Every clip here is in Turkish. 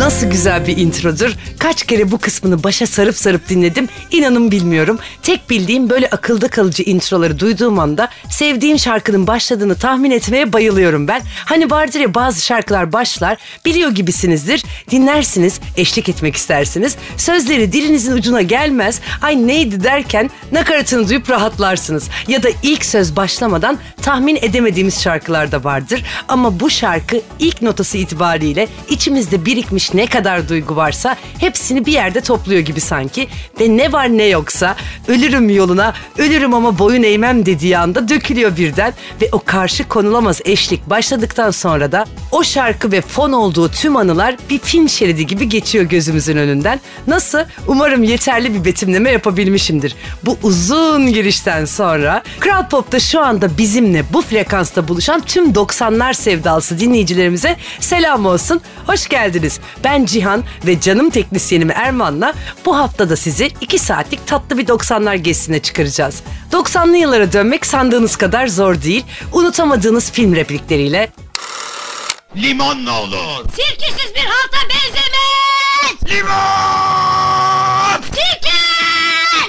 Nasıl güzel bir introdur. Kaç kere bu kısmını başa sarıp sarıp dinledim. İnanın bilmiyorum. Tek bildiğim böyle akılda kalıcı introları duyduğum anda sevdiğim şarkının başladığını tahmin etmeye bayılıyorum ben. Hani vardır ya bazı şarkılar başlar biliyor gibisinizdir. Dinlersiniz, eşlik etmek istersiniz. Sözleri dilinizin ucuna gelmez. Ay neydi derken nakaratını duyup rahatlarsınız. Ya da ilk söz başlamadan tahmin edemediğimiz şarkılar da vardır. Ama bu şarkı ilk notası itibariyle içimizde birikmiş ne kadar duygu varsa hepsini bir yerde topluyor gibi sanki. Ve ne var ne yoksa ölürüm yoluna, ölürüm ama boyun eğmem dediği anda dökülüyor birden. Ve o karşı konulamaz eşlik başladıktan sonra da o şarkı ve fon olduğu tüm anılar bir film şeridi gibi geçiyor gözümüzün önünden. Nasıl? Umarım yeterli bir betimleme yapabilmişimdir. Bu uzun girişten sonra Kral Pop'ta şu anda bizimle bu frekansta buluşan tüm 90'lar sevdalısı dinleyicilerimize selam olsun. Hoş geldiniz. Ben Cihan ve canım teknisyenim Erman'la bu hafta da sizi 2 saatlik tatlı bir 90'lar gezisine çıkaracağız. 90'lı yıllara dönmek sandığınız kadar zor değil. Unutamadığınız film replikleriyle Limon ne olur? Sirkesiz bir halta benzemez. Limon! Sirke!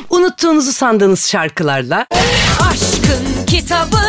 unuttuğunuzu sandığınız şarkılarla Aşkın kitabını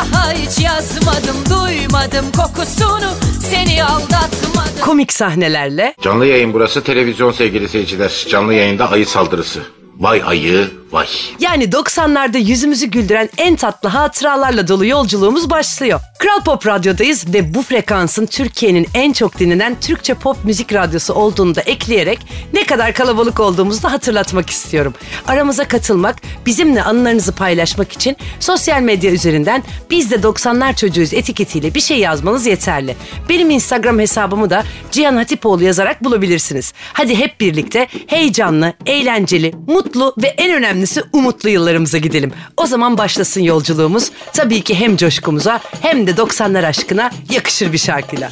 daha hiç yazmadım Duymadım kokusunu seni aldatmadım komik sahnelerle Canlı yayın burası televizyon sevgili seyirciler. Canlı yayında ayı saldırısı. Vay ayı vay. Yani 90'larda yüzümüzü güldüren en tatlı hatıralarla dolu yolculuğumuz başlıyor. Kral Pop Radyo'dayız ve bu frekansın Türkiye'nin en çok dinlenen Türkçe pop müzik radyosu olduğunu da ekleyerek ne kadar kalabalık olduğumuzu da hatırlatmak istiyorum. Aramıza katılmak, bizimle anılarınızı paylaşmak için sosyal medya üzerinden biz de 90'lar çocuğuyuz etiketiyle bir şey yazmanız yeterli. Benim Instagram hesabımı da Cihan Hatipoğlu yazarak bulabilirsiniz. Hadi hep birlikte heyecanlı, eğlenceli, mutlu ve en önemlisi umutlu yıllarımıza gidelim. O zaman başlasın yolculuğumuz. Tabii ki hem coşkumuza hem de 90'lar aşkına yakışır bir şarkıyla.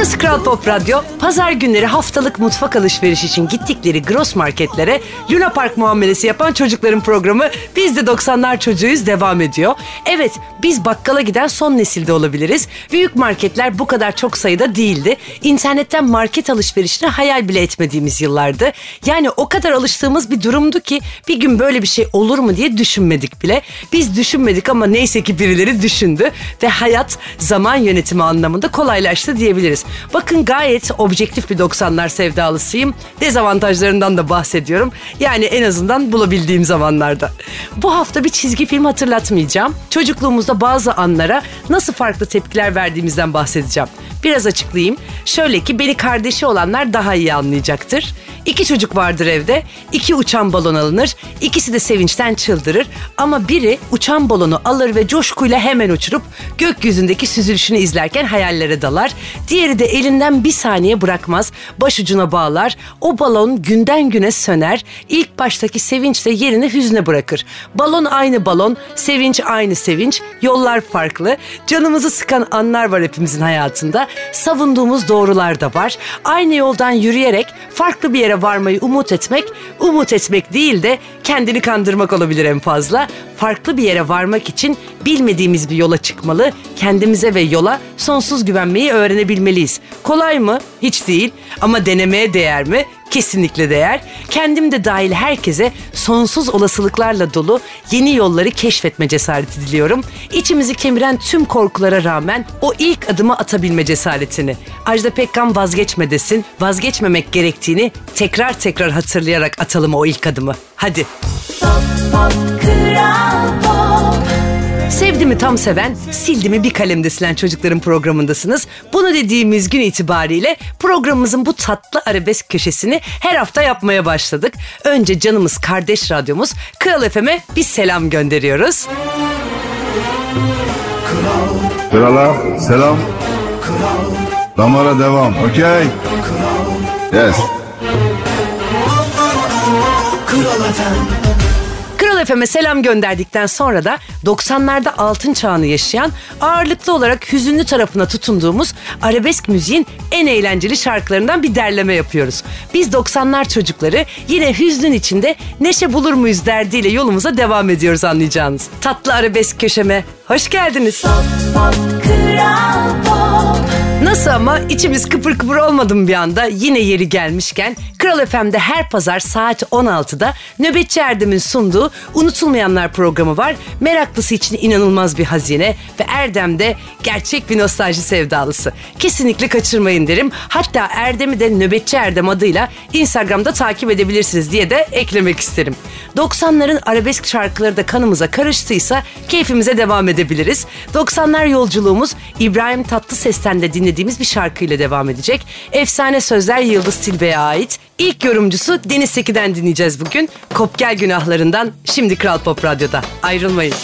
Burası Kral Pop Radyo. Pazar günleri haftalık mutfak alışveriş için gittikleri gross marketlere Luna Park muamelesi yapan çocukların programı Biz de 90'lar çocuğuyuz devam ediyor. Evet biz bakkala giden son nesilde olabiliriz. Büyük marketler bu kadar çok sayıda değildi. İnternetten market alışverişine hayal bile etmediğimiz yıllardı. Yani o kadar alıştığımız bir durumdu ki bir gün böyle bir şey olur mu diye düşünmedik bile. Biz düşünmedik ama neyse ki birileri düşündü ve hayat zaman yönetimi anlamında kolaylaştı diyebiliriz. Bakın gayet objektif bir 90'lar sevdalısıyım. Dezavantajlarından da bahsediyorum. Yani en azından bulabildiğim zamanlarda. Bu hafta bir çizgi film hatırlatmayacağım. Çocukluğumuzda bazı anlara nasıl farklı tepkiler verdiğimizden bahsedeceğim. Biraz açıklayayım. Şöyle ki beni kardeşi olanlar daha iyi anlayacaktır. İki çocuk vardır evde. iki uçan balon alınır. İkisi de sevinçten çıldırır. Ama biri uçan balonu alır ve coşkuyla hemen uçurup gökyüzündeki süzülüşünü izlerken hayallere dalar. Diğeri de elinden bir saniye bırakmaz. Başucuna bağlar. O balon günden güne söner. İlk baştaki sevinç de yerini hüzne bırakır. Balon aynı balon, sevinç aynı sevinç. Yollar farklı. Canımızı sıkan anlar var hepimizin hayatında. Savunduğumuz doğrular da var. Aynı yoldan yürüyerek farklı bir yere varmayı umut etmek, umut etmek değil de kendini kandırmak olabilir en fazla. Farklı bir yere varmak için bilmediğimiz bir yola çıkmalı, kendimize ve yola sonsuz güvenmeyi öğrenebilmeliyiz. Kolay mı? Hiç değil. Ama denemeye değer mi? Kesinlikle değer. Kendim de dahil herkese sonsuz olasılıklarla dolu yeni yolları keşfetme cesareti diliyorum. İçimizi kemiren tüm korkulara rağmen o ilk adımı atabilme cesaretini. Ajda Pekkan vazgeçme desin, vazgeçmemek gerektiğini tekrar tekrar hatırlayarak atalım o ilk adımı. Hadi. Sevdi mi tam seven, sildi mi bir kalemde silen çocukların programındasınız. Bunu dediğimiz gün itibariyle programımızın bu tatlı arabesk köşesini her hafta yapmaya başladık. Önce canımız kardeş radyomuz Kral FM'e bir selam gönderiyoruz. Krala selam. Damara devam. Okey. Yes. Kral Kral FM'e selam gönderdikten sonra da 90'larda altın çağını yaşayan ağırlıklı olarak hüzünlü tarafına tutunduğumuz arabesk müziğin en eğlenceli şarkılarından bir derleme yapıyoruz. Biz 90'lar çocukları yine hüznün içinde neşe bulur muyuz derdiyle yolumuza devam ediyoruz anlayacağınız. Tatlı arabesk köşeme hoş geldiniz. Nasıl ama içimiz kıpır kıpır olmadı mı bir anda yine yeri gelmişken Kral FM'de her pazar saat 16'da Nöbetçi Erdem'in sunduğu Unutulmayanlar programı var. Meraklısı için inanılmaz bir hazine ve Erdem de gerçek bir nostalji sevdalısı. Kesinlikle kaçırmayın derim. Hatta Erdem'i de Nöbetçi Erdem adıyla Instagram'da takip edebilirsiniz diye de eklemek isterim. 90'ların arabesk şarkıları da kanımıza karıştıysa keyfimize devam edebiliriz. 90'lar yolculuğumuz İbrahim Tatlıses'ten de dinlediğimiz bir şarkıyla devam edecek. Efsane sözler Yıldız Tilbe'ye ait. İlk yorumcusu Deniz Seki'den dinleyeceğiz bugün. Kop Gel Günahlarından şimdi Kral Pop Radyo'da. Ayrılmayın.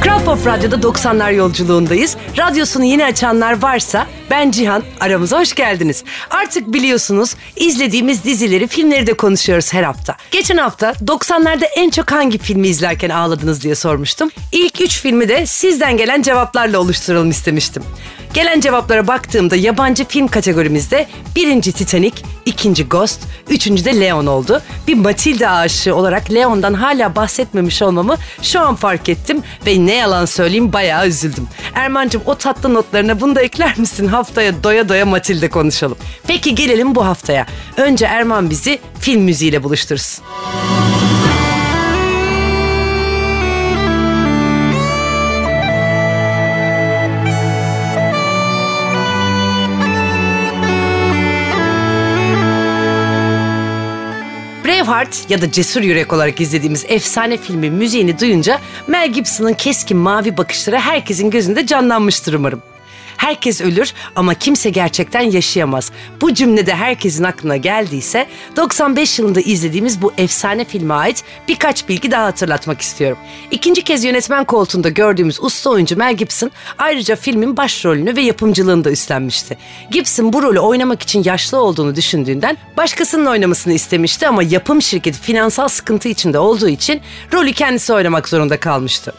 Kral Pop Radyo'da 90'lar yolculuğundayız. Radyosunu yeni açanlar varsa ben Cihan, aramıza hoş geldiniz. Artık biliyorsunuz izlediğimiz dizileri, filmleri de konuşuyoruz her hafta. Geçen hafta 90'larda en çok hangi filmi izlerken ağladınız diye sormuştum. İlk 3 filmi de sizden gelen cevaplarla oluşturalım istemiştim. Gelen cevaplara baktığımda yabancı film kategorimizde birinci Titanic, ikinci Ghost, üçüncü de Leon oldu. Bir Matilda aşığı olarak Leon'dan hala bahsetmemiş olmamı şu an fark ettim ve ne yalan söyleyeyim bayağı üzüldüm. Erman'cığım o tatlı notlarına bunu da ekler misin? Haftaya doya doya Matilda konuşalım. Peki gelelim bu haftaya. Önce Erman bizi film müziğiyle buluştursun. Braveheart ya da Cesur Yürek olarak izlediğimiz efsane filmin müziğini duyunca Mel Gibson'ın keskin mavi bakışları herkesin gözünde canlanmıştır umarım. Herkes ölür ama kimse gerçekten yaşayamaz. Bu cümlede herkesin aklına geldiyse 95 yılında izlediğimiz bu efsane filme ait birkaç bilgi daha hatırlatmak istiyorum. İkinci kez yönetmen koltuğunda gördüğümüz usta oyuncu Mel Gibson ayrıca filmin başrolünü ve yapımcılığını da üstlenmişti. Gibson bu rolü oynamak için yaşlı olduğunu düşündüğünden başkasının oynamasını istemişti ama yapım şirketi finansal sıkıntı içinde olduğu için rolü kendisi oynamak zorunda kalmıştı.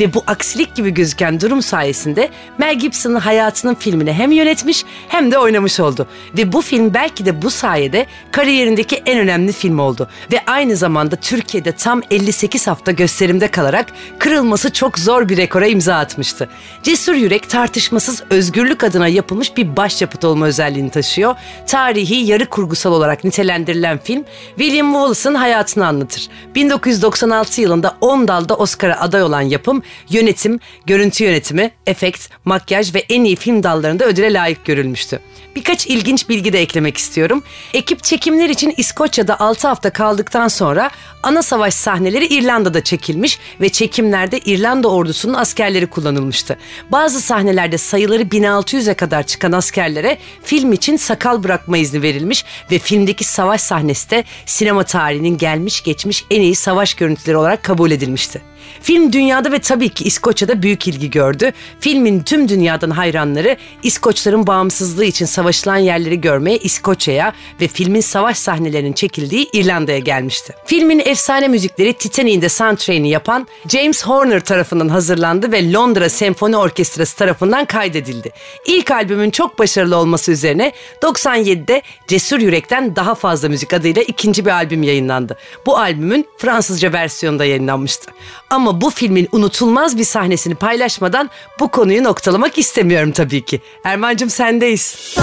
Ve bu aksilik gibi gözüken durum sayesinde Mel Gibson'ın hayatının filmini hem yönetmiş hem de oynamış oldu. Ve bu film belki de bu sayede kariyerindeki en önemli film oldu. Ve aynı zamanda Türkiye'de tam 58 hafta gösterimde kalarak kırılması çok zor bir rekora imza atmıştı. Cesur Yürek tartışmasız özgürlük adına yapılmış bir başyapıt olma özelliğini taşıyor. Tarihi yarı kurgusal olarak nitelendirilen film William Wallace'ın hayatını anlatır. 1996 yılında 10 dalda Oscar'a aday olan yapım yönetim, görüntü yönetimi, efekt, makyaj ve en iyi film dallarında ödüle layık görülmüştü. Birkaç ilginç bilgi de eklemek istiyorum. Ekip çekimler için İskoçya'da 6 hafta kaldıktan sonra ana savaş sahneleri İrlanda'da çekilmiş ve çekimlerde İrlanda ordusunun askerleri kullanılmıştı. Bazı sahnelerde sayıları 1600'e kadar çıkan askerlere film için sakal bırakma izni verilmiş ve filmdeki savaş sahnesi de sinema tarihinin gelmiş geçmiş en iyi savaş görüntüleri olarak kabul edilmişti. Film dünyada ve tabii ki İskoçya'da büyük ilgi gördü. Filmin tüm dünyadan hayranları İskoçların bağımsızlığı için savaşılan yerleri görmeye İskoçya'ya ve filmin savaş sahnelerinin çekildiği İrlanda'ya gelmişti. Filmin efsane müzikleri Titanic'in de soundtrack'ini yapan James Horner tarafından hazırlandı ve Londra Senfoni Orkestrası tarafından kaydedildi. İlk albümün çok başarılı olması üzerine 97'de Cesur Yürek'ten daha fazla müzik adıyla ikinci bir albüm yayınlandı. Bu albümün Fransızca versiyonu da yayınlanmıştı. Ama bu filmin unutulmaz bir sahnesini paylaşmadan bu konuyu noktalamak istemiyorum tabii ki. Erman'cığım sendeyiz.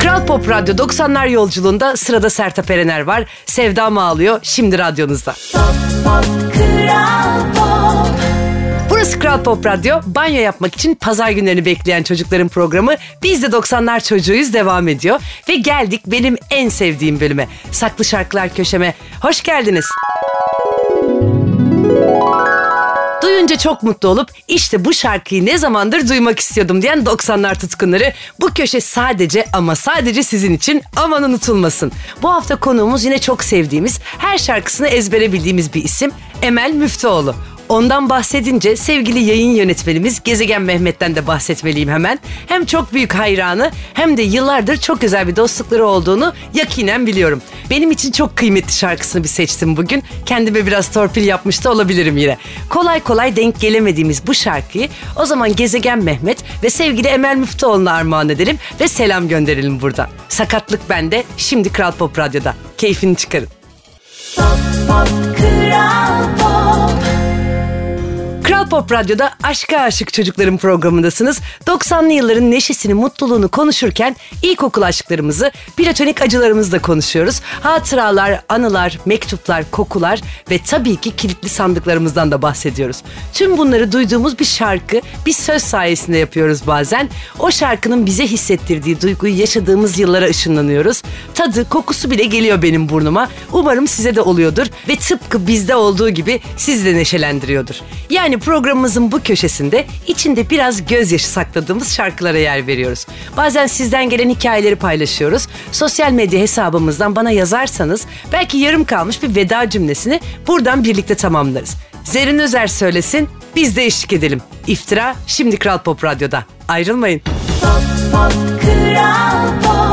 Kral Pop Radyo 90'lar yolculuğunda sırada Sertab Erener var. Sevda mı ağlıyor şimdi radyonuzda. Burası Kral Pop Radyo. Banyo yapmak için pazar günlerini bekleyen çocukların programı Biz de 90'lar çocuğuyuz devam ediyor. Ve geldik benim en sevdiğim bölüme. Saklı Şarkılar Köşeme. Hoş geldiniz. Duyunca çok mutlu olup işte bu şarkıyı ne zamandır duymak istiyordum diyen 90'lar tutkunları bu köşe sadece ama sadece sizin için aman unutulmasın. Bu hafta konuğumuz yine çok sevdiğimiz her şarkısını ezbere bildiğimiz bir isim Emel Müftüoğlu. Ondan bahsedince sevgili yayın yönetmenimiz Gezegen Mehmet'ten de bahsetmeliyim hemen. Hem çok büyük hayranı hem de yıllardır çok özel bir dostlukları olduğunu yakinen biliyorum. Benim için çok kıymetli şarkısını bir seçtim bugün. Kendime biraz torpil yapmış da olabilirim yine. Kolay kolay denk gelemediğimiz bu şarkıyı o zaman Gezegen Mehmet ve sevgili Emel Müftüoğlu'na armağan edelim ve selam gönderelim burada. Sakatlık bende, şimdi Kral Pop Radyo'da. Keyfini çıkarın. Kral Pop Radyo'da Aşka Aşık Çocukların programındasınız. 90'lı yılların neşesini, mutluluğunu konuşurken ilkokul aşklarımızı, platonik acılarımızı da konuşuyoruz. Hatıralar, anılar, mektuplar, kokular ve tabii ki kilitli sandıklarımızdan da bahsediyoruz. Tüm bunları duyduğumuz bir şarkı, bir söz sayesinde yapıyoruz bazen. O şarkının bize hissettirdiği duyguyu yaşadığımız yıllara ışınlanıyoruz. Tadı, kokusu bile geliyor benim burnuma. Umarım size de oluyordur ve tıpkı bizde olduğu gibi sizi de neşelendiriyordur. Yani programımızın bu köşesinde içinde biraz gözyaşı sakladığımız şarkılara yer veriyoruz. Bazen sizden gelen hikayeleri paylaşıyoruz. Sosyal medya hesabımızdan bana yazarsanız belki yarım kalmış bir veda cümlesini buradan birlikte tamamlarız. Zerin Özer söylesin, biz de eşlik edelim. İftira şimdi Kral Pop Radyo'da. Ayrılmayın. Kral Pop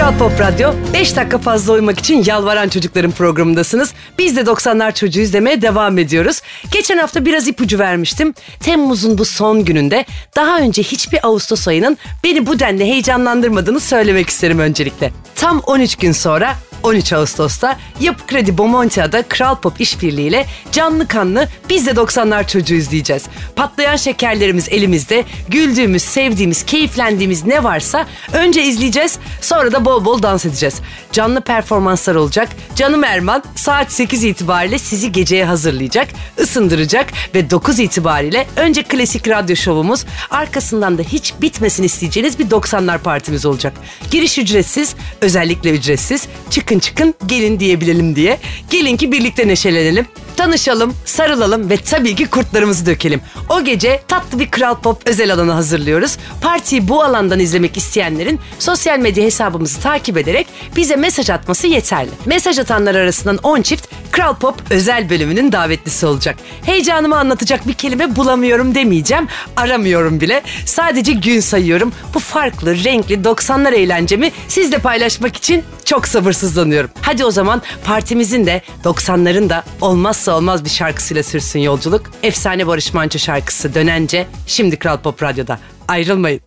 Radyo 5 dakika fazla uyumak için yalvaran çocukların programındasınız. Biz de 90'lar çocuğu izlemeye devam ediyoruz. Geçen hafta biraz ipucu vermiştim. Temmuz'un bu son gününde daha önce hiçbir Ağustos ayının beni bu denli heyecanlandırmadığını söylemek isterim öncelikle. Tam 13 gün sonra 13 Ağustos'ta Yapı Kredi Bomontia'da Kral Pop işbirliğiyle canlı kanlı biz de 90'lar çocuğu izleyeceğiz. Patlayan şekerlerimiz elimizde, güldüğümüz, sevdiğimiz, keyiflendiğimiz ne varsa önce izleyeceğiz sonra da bol bol dans edeceğiz. Canlı performanslar olacak. Canım Erman saat 8 itibariyle sizi geceye hazırlayacak, ısındıracak ve 9 itibariyle önce klasik radyo şovumuz arkasından da hiç bitmesin isteyeceğiniz bir 90'lar partimiz olacak. Giriş ücretsiz, özellikle ücretsiz. Çıkın çıkın gelin diyebilelim diye. Gelin ki birlikte neşelenelim. Tanışalım, sarılalım ve tabii ki kurtlarımızı dökelim. O gece tatlı bir Kral Pop özel alanı hazırlıyoruz. Partiyi bu alandan izlemek isteyenlerin sosyal medya hesabımızı takip ederek bize mesaj atması yeterli. Mesaj atanlar arasından 10 çift Kral Pop özel bölümünün davetlisi olacak. Heyecanımı anlatacak bir kelime bulamıyorum demeyeceğim. Aramıyorum bile. Sadece gün sayıyorum. Bu farklı, renkli 90'lar eğlencemi sizle paylaşmak için çok sabırsızlanıyorum. Hadi o zaman partimizin de 90'ların da olmazsa olmaz bir şarkısıyla sürsün yolculuk. Efsane Barış Manço şarkısı Dönence şimdi Kral Pop Radyo'da. Ayrılmayın.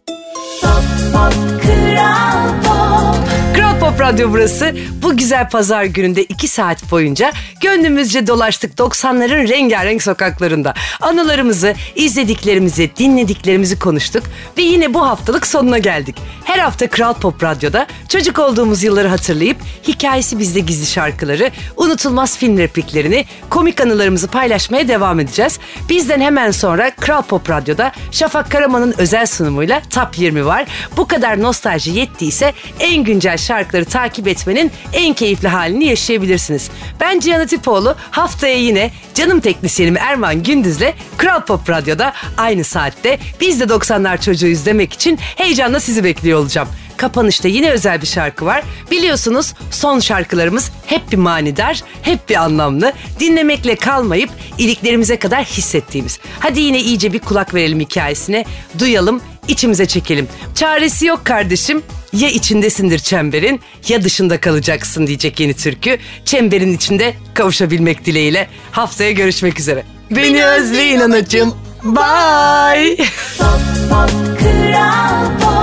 Kral Pop Radyo burası. Bu güzel pazar gününde 2 saat boyunca gönlümüzce dolaştık 90'ların rengarenk sokaklarında. Anılarımızı, izlediklerimizi, dinlediklerimizi konuştuk ve yine bu haftalık sonuna geldik. Her hafta Kral Pop Radyo'da çocuk olduğumuz yılları hatırlayıp hikayesi bizde gizli şarkıları, unutulmaz film repliklerini, komik anılarımızı paylaşmaya devam edeceğiz. Bizden hemen sonra Kral Pop Radyo'da Şafak Karaman'ın özel sunumuyla Top 20 var. Bu kadar nostalji yettiyse en güncel şarkıları takip etmenin en keyifli halini yaşayabilirsiniz. Ben Cihan Atipoğlu haftaya yine canım teknisyenim Erman Gündüz'le Kral Pop Radyo'da aynı saatte biz de 90'lar çocuğu izlemek için heyecanla sizi bekliyor olacağım. Kapanışta yine özel bir şarkı var. Biliyorsunuz son şarkılarımız hep bir manidar, hep bir anlamlı. Dinlemekle kalmayıp iliklerimize kadar hissettiğimiz. Hadi yine iyice bir kulak verelim hikayesine. Duyalım, içimize çekelim. Çaresi yok kardeşim. Ya içindesindir çemberin ya dışında kalacaksın diyecek yeni türkü. Çemberin içinde kavuşabilmek dileğiyle. Haftaya görüşmek üzere. Beni özleyin anacığım. Bye. Kral